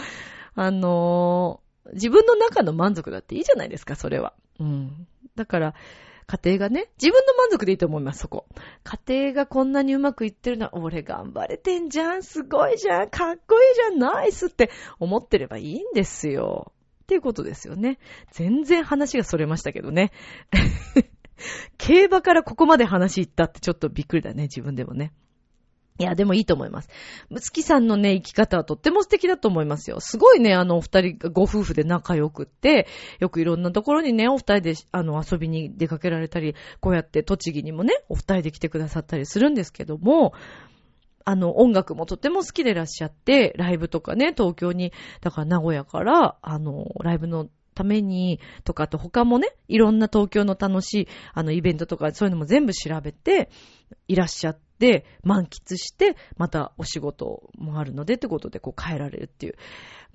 あのー、自分の中の満足だっていいじゃないですか、それは。うん。だから、家庭がね、自分の満足でいいと思います、そこ。家庭がこんなにうまくいってるのは、俺頑張れてんじゃん、すごいじゃん、かっこいいじゃん、ナイスって思ってればいいんですよ。っていうことですよね。全然話がそれましたけどね。競馬からここまで話いったってちょっとびっくりだね、自分でもね。いや、でもいいと思います。むつきさんのね、生き方はとっても素敵だと思いますよ。すごいね、あの、お二人が、ご夫婦で仲良くって、よくいろんなところにね、お二人で、あの、遊びに出かけられたり、こうやって栃木にもね、お二人で来てくださったりするんですけども、あの、音楽もとっても好きでいらっしゃって、ライブとかね、東京に、だから名古屋から、あの、ライブのために、とか、あと他もね、いろんな東京の楽しい、あの、イベントとか、そういうのも全部調べて、いらっしゃって、で、満喫して、またお仕事もあるのでってことで、こう帰られるっていう。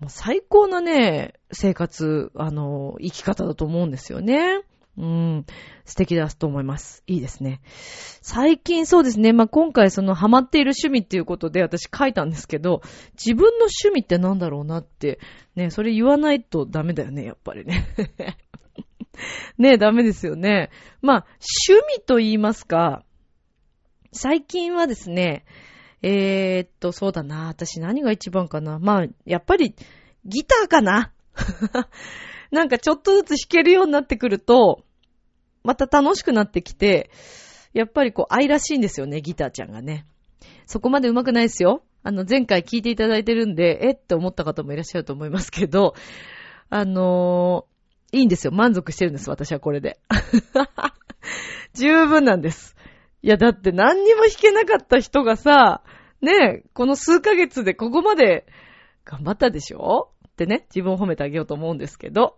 もう最高なね、生活、あの、生き方だと思うんですよね。うん。素敵だと思います。いいですね。最近そうですね。まあ、今回そのハマっている趣味っていうことで私書いたんですけど、自分の趣味ってなんだろうなって、ね、それ言わないとダメだよね、やっぱりね。ねダメですよね。まあ、趣味と言いますか、最近はですね、えー、っと、そうだな。私何が一番かな。まあ、やっぱり、ギターかな。なんかちょっとずつ弾けるようになってくると、また楽しくなってきて、やっぱりこう愛らしいんですよね、ギターちゃんがね。そこまで上手くないですよ。あの、前回聞いていただいてるんで、えって思った方もいらっしゃると思いますけど、あのー、いいんですよ。満足してるんです、私はこれで。十分なんです。いや、だって何にも弾けなかった人がさ、ねえ、この数ヶ月でここまで頑張ったでしょ？ってね、自分を褒めてあげようと思うんですけど。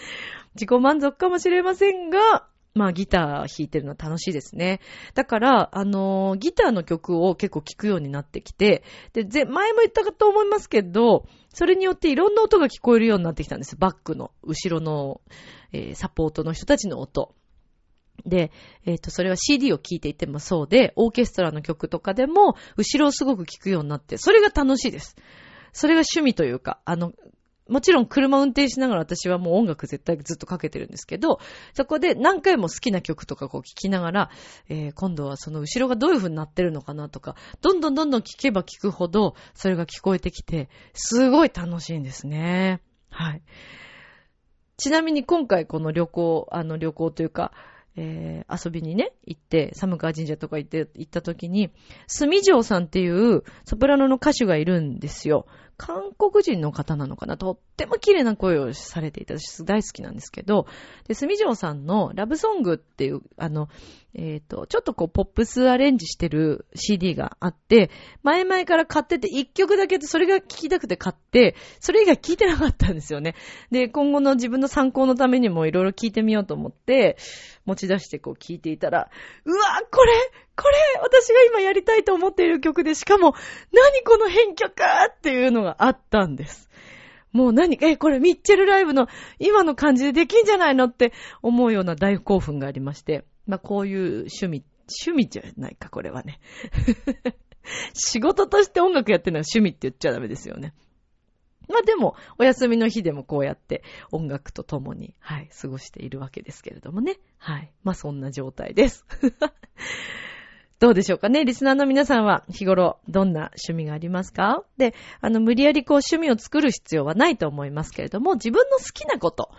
自己満足かもしれませんが、まあギター弾いてるのは楽しいですね。だから、あのー、ギターの曲を結構聴くようになってきて、で、前も言ったかと思いますけど、それによっていろんな音が聞こえるようになってきたんです。バックの、後ろの、えー、サポートの人たちの音。で、えっ、ー、と、それは CD を聴いていてもそうで、オーケストラの曲とかでも、後ろをすごく聴くようになって、それが楽しいです。それが趣味というか、あの、もちろん車運転しながら私はもう音楽絶対ずっとかけてるんですけど、そこで何回も好きな曲とかこう聴きながら、えー、今度はその後ろがどういう風になってるのかなとか、どんどんどんどん聴けば聴くほど、それが聞こえてきて、すごい楽しいんですね。はい。ちなみに今回この旅行、あの旅行というか、えー、遊びにね、行って、寒川神社とか行って、行った時に、住城さんっていうソプラノの歌手がいるんですよ。韓国人の方なのかな？とっても綺麗な声をされていた。私大好きなんですけど、で、住城さんのラブソングっていう、あの、えっ、ー、と、ちょっとこう、ポップスアレンジしてる CD があって、前々から買ってて、一曲だけそれが聴きたくて買って、それ以外聴いてなかったんですよね。で、今後の自分の参考のためにもいろいろ聴いてみようと思って、持ち出してこう聴いていたら、うわこれこれ私が今やりたいと思っている曲で、しかも、何この編曲っていうのがあったんです。もう何え、これミッチェルライブの今の感じでできんじゃないのって思うような大興奮がありまして。まあ、こういう趣味、趣味じゃないか、これはね。仕事として音楽やってるのは趣味って言っちゃダメですよね。まあでも、お休みの日でもこうやって音楽と共に、はい、過ごしているわけですけれどもね。はい。まあそんな状態です。どうでしょうかね？リスナーの皆さんは日頃どんな趣味がありますか？で、あの、無理やりこう趣味を作る必要はないと思いますけれども、自分の好きなこと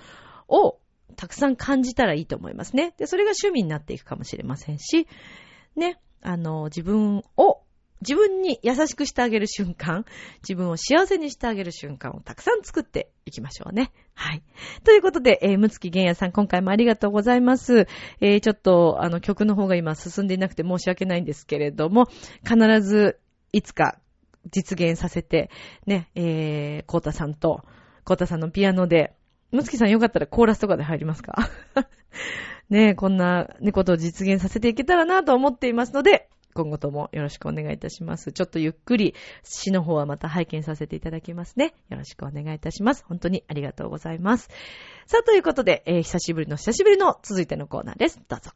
をたくさん感じたらいいと思いますね。で、それが趣味になっていくかもしれませんし、ね、あの、自分を、自分に優しくしてあげる瞬間、自分を幸せにしてあげる瞬間をたくさん作っていきましょうね。はい。ということで、えー、むつきげんやさん、今回もありがとうございます。えー、ちょっと、あの、曲の方が今進んでいなくて申し訳ないんですけれども、必ず、いつか実現させて、ね、えー、コータさんと、コータさんのピアノで、むつきさんよかったらコーラスとかで入りますか？ね、こんな、ね、ことを実現させていけたらなと思っていますので、今後ともよろしくお願いいたします。ちょっとゆっくり詩の方はまた拝見させていただきますね。よろしくお願いいたします。本当にありがとうございます。さあ、ということで、えー、久しぶりの久しぶりの続いてのコーナーです。どうぞ。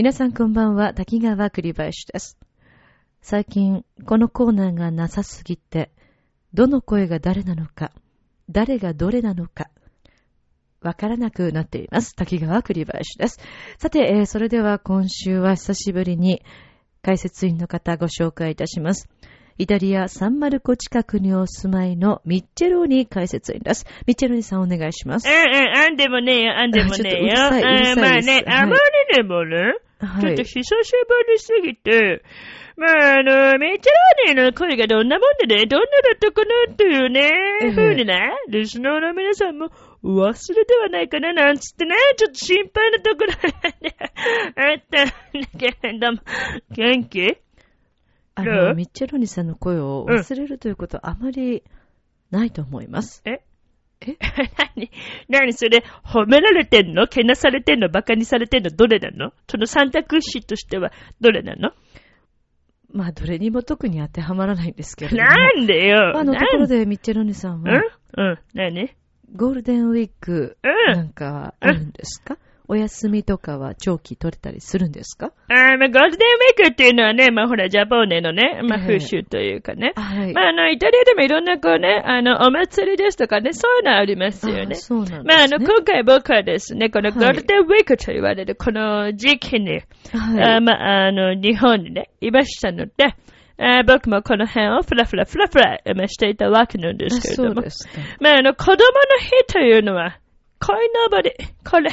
皆さんこんばんは、滝川栗林です。最近、このコーナーがなさすぎて、どの声が誰なのか、誰がどれなのか、わからなくなっています。滝川栗林です。さて、えーそれでは今週は久しぶりに解説員の方ご紹介いたします。イタリア・サンマルコ近くにお住まいのミッチェローニ解説員です。ミッチェローニさんお願いします。うんうん、あんでもねえよ、あんでもねえよ。あまあね、はいあまりにもね、ちょっとはい。久しぶりすぎて、まあ、あの、メチャラーネの声がどんなもんでね、どんなだったかなっていうね、ええふうにね、リスナーの皆さんも忘れてはないかななんつってね、ちょっと心配なところがね、あったんだけれども、元気？あの、ミッチェローニさんの声を忘れるということはあまりないと思います。え？え？何？何それ、褒められてんの？けなされてんの？バカにされてんの？どれなの？その三択肢としてはどれなの？まあ、どれにも特に当てはまらないんですけれども。なんでよ？あの、ところで。でミッチェローニさんうん。は、うん。何？ゴールデンウィークうん。なんかはあるんですか？お休みとかは長期取れたりするんですか？あーまあ、ゴールデンウィークっていうのはね、まあほら、ジャポーネのね、まあええ風習というかね。はい。まああの、イタリアでもいろんなこうね、あの、お祭りですとかね、そういうのありますよねあ。そうなんですね。まああの、今回僕はですね、このはいゴールデンウィークと言われるこの時期に、はい。あまあ、あの、日本にね、いましたので、あ僕もこの辺をフラフラフラフラまあしていたわけなんですけれどもそうで。すか。まあ、あの、子供の日というのは、鯉のぼり。これ、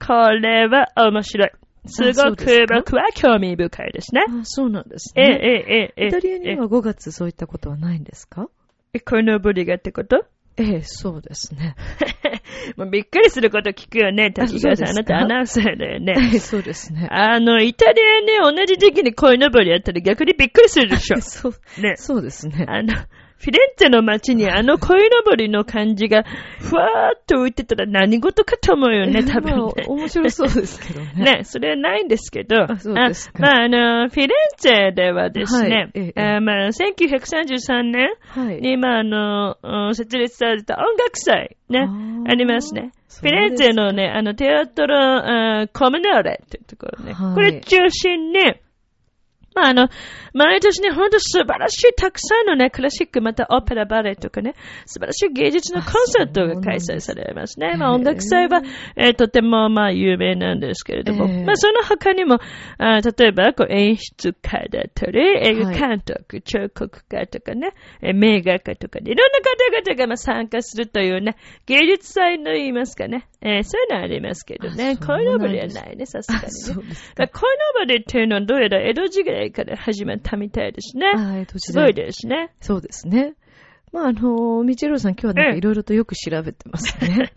これは面白い。すそごく僕は興味深いですね。あ、そうなんですええ、ね。ええ、ええ、イタリアには5月そういったことはないんですか？え、鯉のぼりがってこと？ええ、そうですね。もうびっくりすること聞くよね、滝川さん。あなたアナウンサーだよね。ええ、そうですね。あの、イタリアに同じ時期に鯉のぼりやったら逆にびっくりするでしょ。そう、ね。そうですね。あの、フィレンツェの街にあの鯉のぼりの感じが、ふわーっと浮いてたら何事かと思うよね、多分まあね。面白そうですけどね。ね、それはないんですけど、あそうですかまあ、あの、フィレンツェではですね、はいええあまあ、1933年はい。に、まあ、あの、うん設立された音楽祭、ね、ありますね。フィレンツェのね、あの、テアトロ、あコムナーレっていうところね、はいこれ中心に、まあ、あの、毎年ね、ほんと素晴らしいたくさんのね、クラシック、またオペラバレエとかね、素晴らしい芸術のコンサートが開催されますね。まあ、へー音楽祭は、えーとても、まあ、有名なんですけれども、えー。まあ、その他にも、あ例えば、こう、演出家だったり、映画監督、彫刻家とかね、えー名画家とかね、いろんな方々がまあ参加するというね、芸術祭の言いますかね、えーそういうのはありますけどね、あこういうのぼりはないね、さすがあ、にね。のぼりっていうのはどうやら江戸時代から始まったみたいですね。あえっとすごいですね。そうですね。まあ、あの、みちろうさん今日はなんかいろいろとよく調べてますね。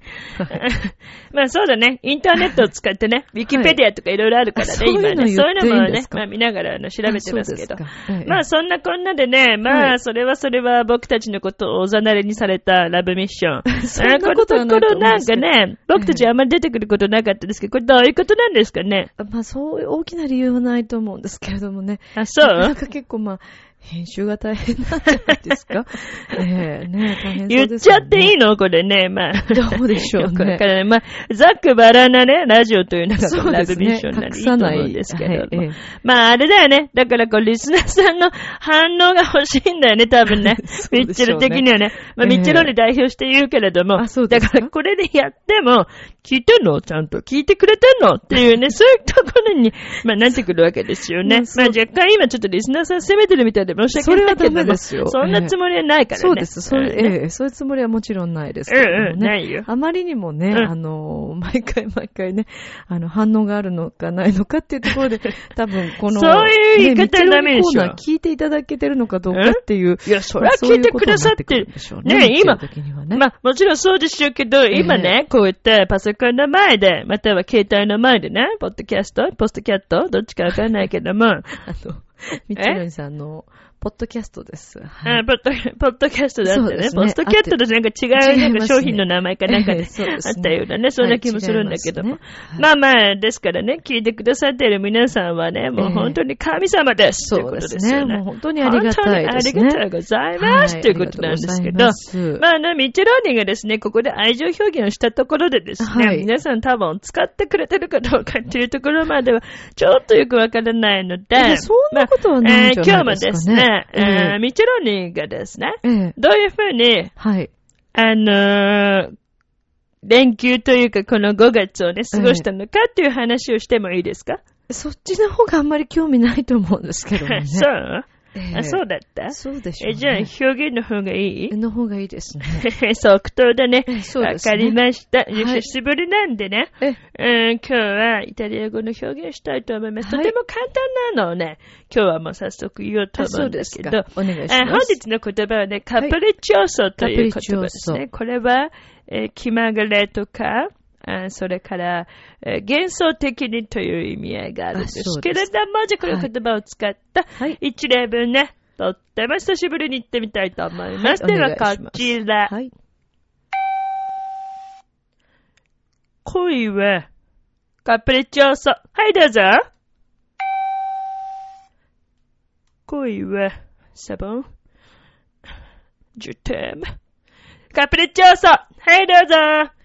まあそうだね。インターネットを使ってね、ウィキペディアとかいろいろあるからね、あそういうの今ね。そういうのもねまあ見ながらあの調べてますけどあそうです。かええまあそんなこんなでね、まはいあそれはそれは僕たちのことをおざなりにされたラブミッション。そんなことはあないと思うんこのところなんですけどかね、僕たちあんまり出てくることなかったですけど、これどういうことなんですかね？まあ、そういう大きな理由はないと思うんですけれどもね。あ、そう？なかなか結構まあ、編集が大変なんじゃないですか？ええね大変そう言っですちゃっていいの？のこれね、まあ。どうでしょうねよくわからない。まあ、ざっくばらんなね、ラジオというのがそうラですね。ブミッションな隠んでいいと思。うんですけども。はいええまあ、あれだよね。だから、こう、リスナーさんの反応が欲しいんだよね、多分ねそ。ミッチェル的にはね。まあ、ええミッチェルに代表して言うけれども。あそうですか？だから、これでやっても、聞いてんの？ちゃんと聞いてくれてんの？っていうね、そういうところに、まあ、なってくるわけですよね。まあ若干今ちょっとリスナーさん責めてるみたいで申し訳ないけども。それはダメですよそんなつもりはないからね。そうです。そう、ええそういうつもりはもちろんないですけれどもね。うんうんないよあまりにもね、うんあの、毎回毎回ね、あの、反応があるのかないのかっていうところで、多分この、そういう言い方はダメでしょコーナー聞いていただけてるのかどうかっていう。いや、それは聞いてくださってる。ねね、今。まあ、もちろんそうでしょうけど、今ね、こうやってパソコンの前で、または携帯の前でね、ポッドキャスト、ポストキャット、どっちかわかんないけども、あの、ミッチェルさんの、ポッドキャストです。はいあポッド ポッドキャストだったね。ポッドキャストとなんか違う、なんか商品の名前かなんかで、あったようなね、そんな気もするんだけども。まあまあ、ですからね、聞いてくださっている皆さんはね、もう本当に神様です。そうですね。といこともう本当にありがたいですね。本当にありがとうございます。はいということなんですけど、まああの、ミッチェローニンがですね、ここで愛情表現をしたところでですね、はい皆さん多分使ってくれてるかどうかっていうところまでは、ちょっとよくわからないので、そんなことはないんじゃないですかね今日もですね、えええーミッチェローニンがですね、ええ。どういうふうに、はい。あのー連休というかこの5月をね、過ごしたのかっていう話をしてもいいですか、そっちの方があんまり興味ないと思うんですけどもね。そう、ええ。あ、そうだった？そうでしょう、え、ね。じゃあ表現の方がいい？の方がいいですね。即答だね。わ、そうですね。かりました。い。久しぶりなんでね、えうん、今日はイタリア語の表現したいと思います。はい。とても簡単なのをね、今日はもう早速言おうと思うんですけど、あそうですか。お願いします。あ本日の言葉はね、カプリチョーソという言葉ですね。ーこれは、えー気まぐれとか、あそれから、えー幻想的にという意味合いがあるんですけれども、じゃあこの言葉を使ったはい一例文ね、とっても久しぶりに言ってみたいと思います。はいでは、こちら。はい。恋は、カプリチョーソ。はい、どうぞ。恋は、サボン。ジュテーム。カプリチョーソ。はい、どうぞ。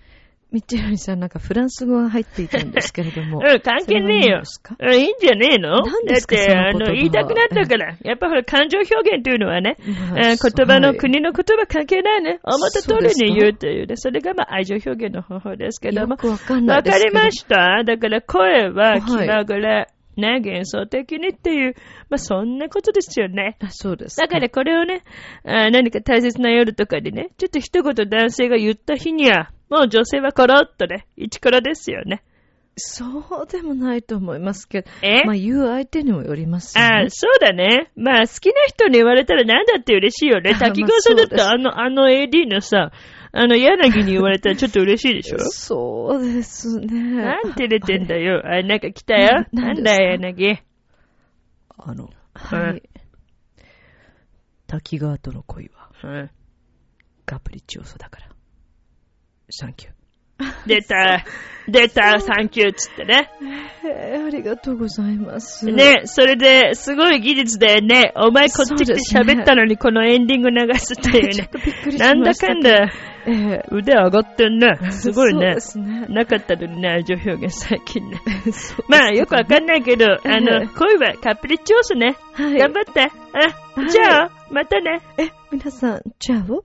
ミッチェルさんなんかフランス語が入っていたんですけれども。うん、関係ねえよ。うん、いいんじゃねえの？何ですか？だって、あの、言いたくなったから。やっぱほら、感情表現というのはね、まあえー言葉のはい国の言葉関係ないね。思った通りに言うというね。それがまあ愛情表現の方法ですけども。よくわかんないわ。かりました。だから声ははい気まぐれ、ね、幻想的にっていう、まあそんなことですよね。あそうです。だからこれをね、あー何か大切な夜とかでね、ちょっと一言男性が言った日には、もう女性はコロッとね、一コロですよね。そうでもないと思いますけど。え？まあ言う相手にもよりますよねああ、。そうだね。まあ、好きな人に言われたらなんだって嬉しいよね。滝川さんだってあの、あの AD のさ、あの、柳に言われたらちょっと嬉しいでしょ？そうですね。なんて出てんだよ。あ、なんか来たよ。ななんだよ、柳。あの、はい。滝川との恋はうんカプリチオーソだから。サンキュー。出た、出た、サンキューっつってね。えーありがとうございます。ね、それで、すごい技術だよね。お前こっち来て喋ったのにこのエンディング流すっていうね。なんだかんだ、ええ腕上がってんね。すごいねね。なかったのにね、愛情表現最近ね。そうまあ、よくわかんないけど、あえの、え恋はカプリチョースね。はい。頑張って。あ、じゃあ、またね。え、皆さん、チャオ？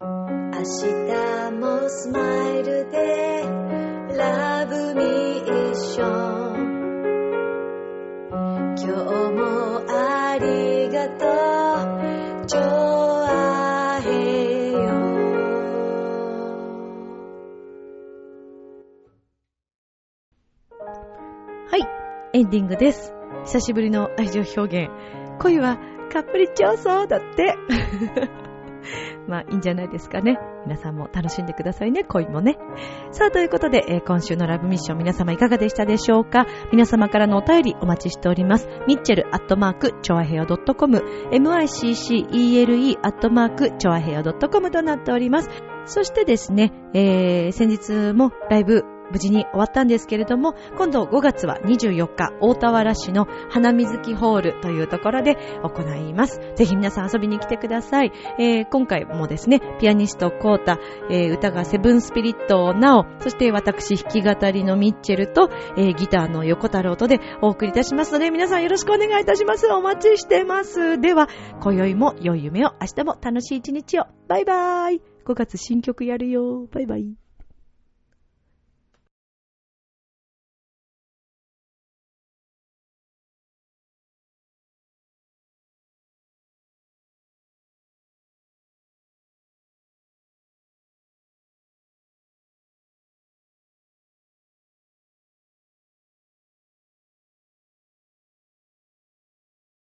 明日もスマイルでラブミーション今日もありがとうジョアヘヨはい、エンディングです。久しぶりの愛情表現。恋はカップリチョーソーだって。まあ、いいんじゃないですかね。皆さんも楽しんでくださいね、恋もね。さあ、ということで、えー今週のラブミッション皆様いかがでしたでしょうか？皆様からのお便りお待ちしております。ミッチェルアットマーク、チョアヘオ .com、miccele アットマーク、チョアヘオ .com となっております。そしてですね、えー、先日もライブ無事に終わったんですけれども、今度5月は24日、大田原市の花水木ホールというところで行います。ぜひ皆さん遊びに来てください。えー今回もですね、ピアニストコータ、えー歌がセブンスピリットナオ、そして私弾き語りのミッチェルと、えーギターの横太郎とでお送りいたしますので、皆さんよろしくお願いいたします。お待ちしてます。では、今宵も良い夢を、明日も楽しい一日を。バイバーイ。5月新曲やるよ。バイバイ。